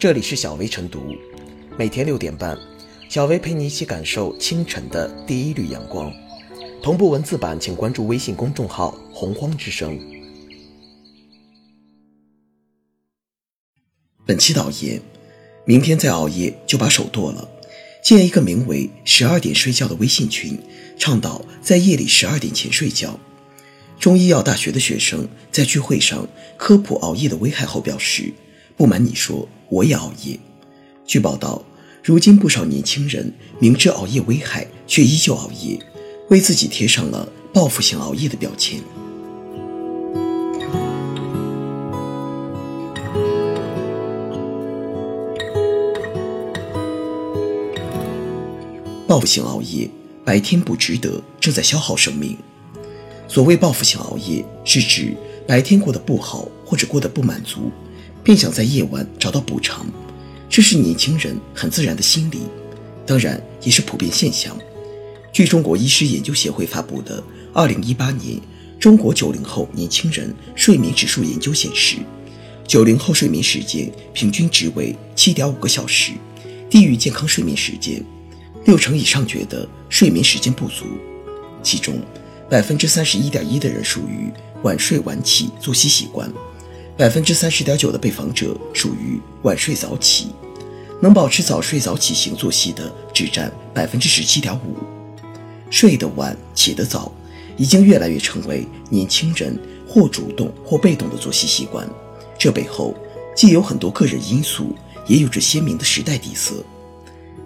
这里是小薇晨读，每天六点半，小薇陪你一起感受清晨的第一缕阳光。同步文字版，请关注微信公众号“洪荒之声”。本期导言：明天再熬夜就把手剁了。建一个名为“十二点睡觉”的微信群，倡导在夜里十二点前睡觉。中医药大学的学生在聚会上科普熬夜的危害后表示：“不瞒你说，我也熬夜。”据报道，如今不少年轻人明知熬夜危害，却依旧熬夜，为自己贴上了报复性熬夜的标签。报复性熬夜，白天不值得，正在消耗生命。所谓报复性熬夜，是指白天过得不好或者过得不满足，便想在夜晚找到补偿，这是年轻人很自然的心理，当然也是普遍现象。据中国医师研究协会发布的《二零一八年中国九零后年轻人睡眠指数研究》显示，九零后睡眠时间平均值为七点五个小时，低于健康睡眠时间，六成以上觉得睡眠时间不足，其中。百分之三十一点一的人属于晚睡晚起作息习惯，百分之三十点九的被访者属于晚睡早起，能保持早睡早起型作息的只占百分之十七点五。睡得晚起得早，已经越来越成为年轻人或主动或被动的作息习惯。这背后既有很多个人因素，也有着鲜明的时代底色。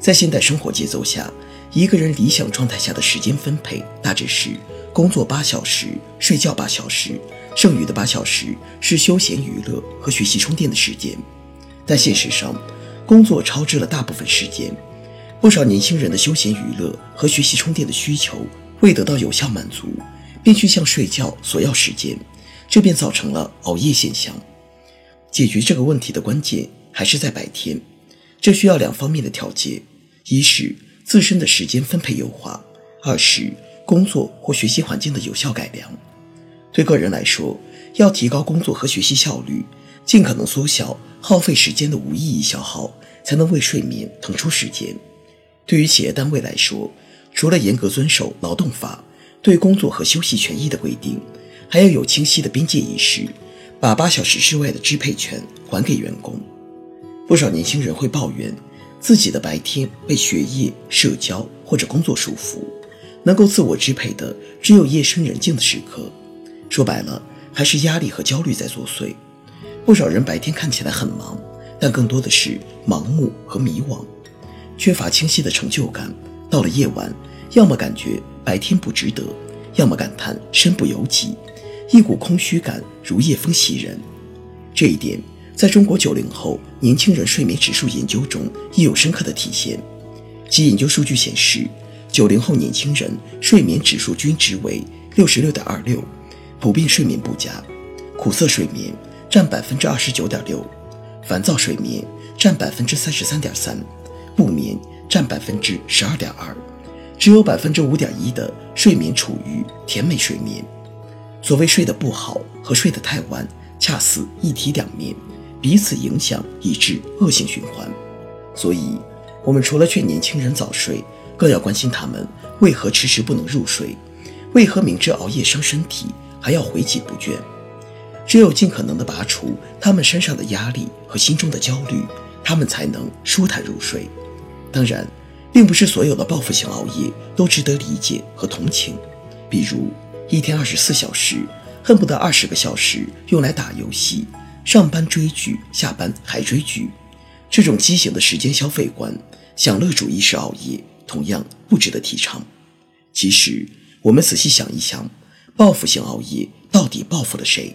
在现代生活节奏下，一个人理想状态下的时间分配大致是。工作八小时，睡觉八小时，剩余的八小时是休闲娱乐和学习充电的时间。但现实上，工作超支了大部分时间，不少年轻人的休闲娱乐和学习充电的需求未得到有效满足，便去向睡觉索要时间，这便造成了熬夜现象。解决这个问题的关键还是在白天，这需要两方面的调节：一是自身的时间分配优化，二是。工作或学习环境的有效改良，对个人来说，要提高工作和学习效率，尽可能缩小耗费时间的无意义消耗，才能为睡眠腾出时间。对于企业单位来说，除了严格遵守劳动法对工作和休息权益的规定，还要有清晰的边界意识，把八小时之外的支配权还给员工。不少年轻人会抱怨自己的白天被学业、社交或者工作束缚。能够自我支配的只有夜深人静的时刻，说白了还是压力和焦虑在作祟。不少人白天看起来很忙，但更多的是盲目和迷惘，缺乏清晰的成就感。到了夜晚，要么感觉白天不值得，要么感叹身不由己，一股空虚感如夜风袭人。这一点在中国九零后年轻人睡眠指数研究中亦有深刻的体现。其研究数据显示。九零后年轻人睡眠指数均值为六十六点二六，普遍睡眠不佳，苦涩睡眠占百分之二十九点六，烦躁睡眠占百分之三十三点三，不眠占百分之十二点二，只有百分之五点一的睡眠处于甜美睡眠。所谓睡得不好和睡得太晚，恰似一体两面，彼此影响，以致恶性循环。所以，我们除了劝年轻人早睡，更要关心他们为何迟迟不能入睡，为何明知熬夜伤身体还要回己不倦。只有尽可能的拔除他们身上的压力和心中的焦虑，他们才能舒坦入睡。当然，并不是所有的报复性熬夜都值得理解和同情。比如，一天二十四小时，恨不得二十个小时用来打游戏，上班追剧，下班还追剧，这种畸形的时间消费观，享乐主义式熬夜。同样不值得提倡。其实，我们仔细想一想，报复性熬夜到底报复了谁？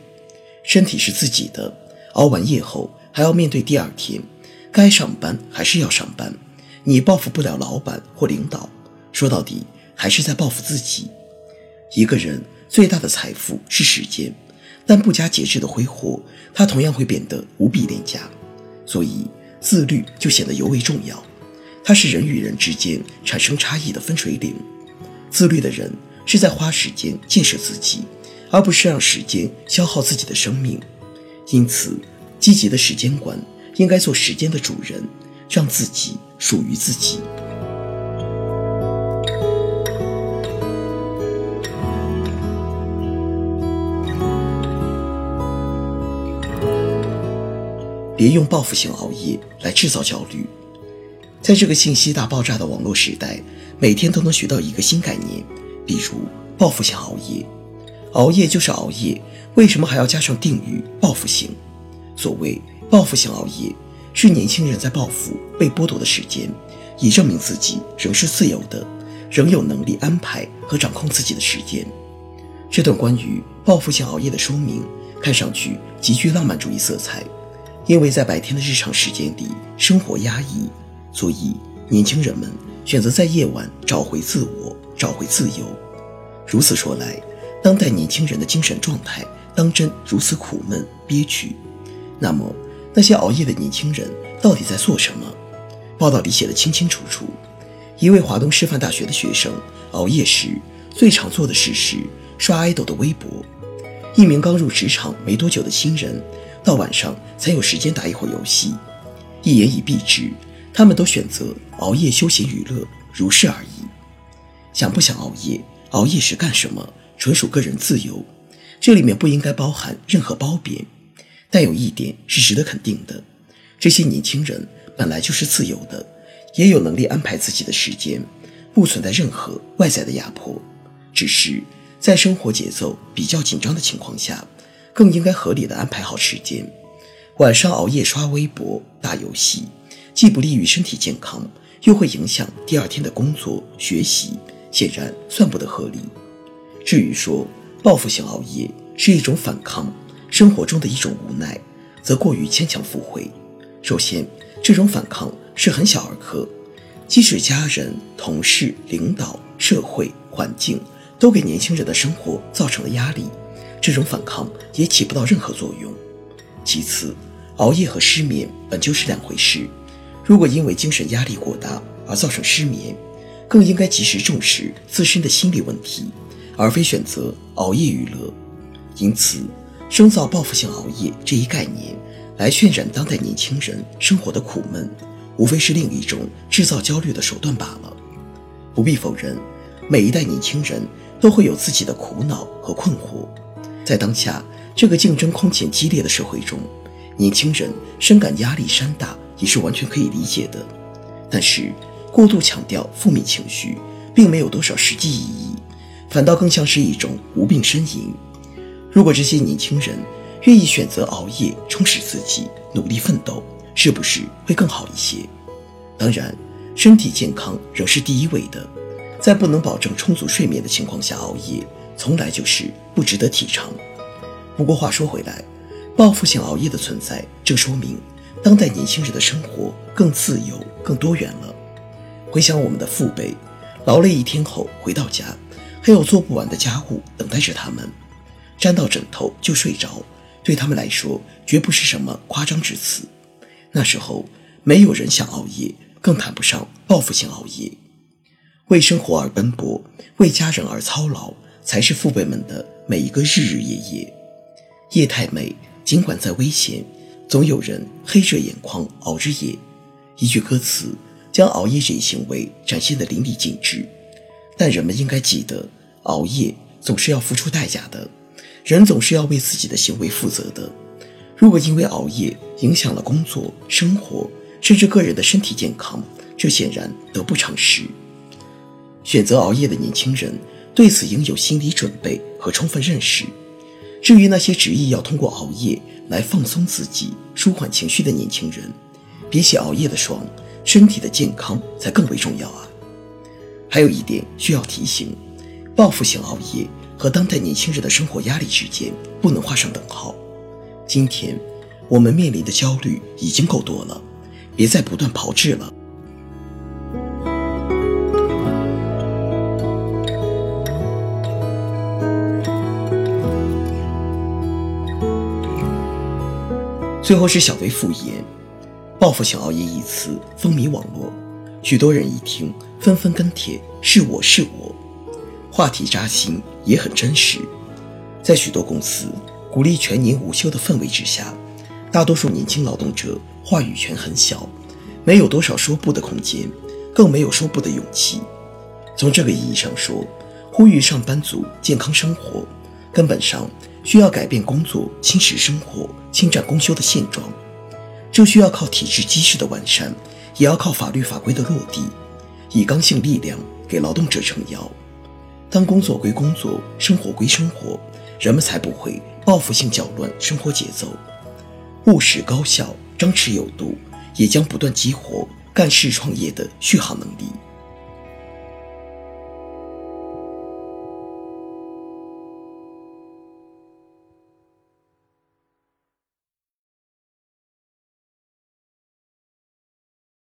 身体是自己的，熬完夜后还要面对第二天，该上班还是要上班。你报复不了老板或领导，说到底还是在报复自己。一个人最大的财富是时间，但不加节制的挥霍，他同样会变得无比廉价。所以，自律就显得尤为重要。它是人与人之间产生差异的分水岭。自律的人是在花时间建设自己，而不是让时间消耗自己的生命。因此，积极的时间观应该做时间的主人，让自己属于自己。别用报复性熬夜来制造焦虑。在这个信息大爆炸的网络时代，每天都能学到一个新概念，比如报复性熬夜。熬夜就是熬夜，为什么还要加上定语“报复性”？所谓报复性熬夜，是年轻人在报复被剥夺的时间，以证明自己仍是自由的，仍有能力安排和掌控自己的时间。这段关于报复性熬夜的说明，看上去极具浪漫主义色彩。因为在白天的日常时间里，生活压抑，所以年轻人们选择在夜晚找回自我，找回自由。如此说来，当代年轻人的精神状态当真如此苦闷憋屈？那么，那些熬夜的年轻人到底在做什么？报道里写得清清楚楚。一位华东师范大学的学生熬夜时最常做的事是刷爱豆的微博。一名刚入职场没多久的新人。到晚上才有时间打一会儿游戏，一言以蔽之，他们都选择熬夜休闲娱乐，如是而已。想不想熬夜，熬夜时干什么，纯属个人自由，这里面不应该包含任何褒贬。但有一点是值得肯定的：这些年轻人本来就是自由的，也有能力安排自己的时间，不存在任何外在的压迫，只是在生活节奏比较紧张的情况下。更应该合理的安排好时间，晚上熬夜刷微博、打游戏，既不利于身体健康，又会影响第二天的工作学习，显然算不得合理。至于说报复性熬夜是一种反抗生活中的一种无奈，则过于牵强附会。首先，这种反抗是很小儿科，即使家人、同事、领导、社会环境都给年轻人的生活造成了压力。这种反抗也起不到任何作用。其次，熬夜和失眠本就是两回事。如果因为精神压力过大而造成失眠，更应该及时重视自身的心理问题，而非选择熬夜娱乐。因此，生造报复性熬夜这一概念，来渲染当代年轻人生活的苦闷，无非是另一种制造焦虑的手段罢了。不必否认，每一代年轻人都会有自己的苦恼和困惑。在当下这个竞争空前激烈的社会中，年轻人深感压力山大也是完全可以理解的。但是，过度强调负面情绪，并没有多少实际意义，反倒更像是一种无病呻吟。如果这些年轻人愿意选择熬夜充实自己，努力奋斗，是不是会更好一些？当然，身体健康仍是第一位的，在不能保证充足睡眠的情况下熬夜。从来就是不值得提倡。不过话说回来，报复性熬夜的存在，正说明当代年轻人的生活更自由、更多元了。回想我们的父辈，劳累一天后回到家，还有做不完的家务等待着他们，沾到枕头就睡着，对他们来说绝不是什么夸张之词。那时候没有人想熬夜，更谈不上报复性熬夜。为生活而奔波，为家人而操劳。才是父辈们的每一个日日夜夜。夜太美，尽管再危险，总有人黑着眼眶熬着夜。一句歌词将熬夜这一行为展现得淋漓尽致。但人们应该记得，熬夜总是要付出代价的，人总是要为自己的行为负责的。如果因为熬夜影响了工作、生活，甚至个人的身体健康，这显然得不偿失。选择熬夜的年轻人。对此应有心理准备和充分认识。至于那些执意要通过熬夜来放松自己、舒缓情绪的年轻人，比起熬夜的爽，身体的健康才更为重要啊！还有一点需要提醒：报复性熬夜和当代年轻人的生活压力之间不能画上等号。今天我们面临的焦虑已经够多了，别再不断炮制了。最后是小薇复言，“报复性熬夜”一词风靡网络，许多人一听纷纷跟帖：“是我是我。”话题扎心，也很真实。在许多公司鼓励全年无休的氛围之下，大多数年轻劳动者话语权很小，没有多少说不的空间，更没有说不的勇气。从这个意义上说，呼吁上班族健康生活，根本上需要改变工作侵蚀生活、侵占公休的现状。这需要靠体制机制的完善，也要靠法律法规的落地，以刚性力量给劳动者撑腰。当工作归工作，生活归生活，人们才不会报复性搅乱生活节奏。务实高效、张弛有度，也将不断激活干事创业的续航能力。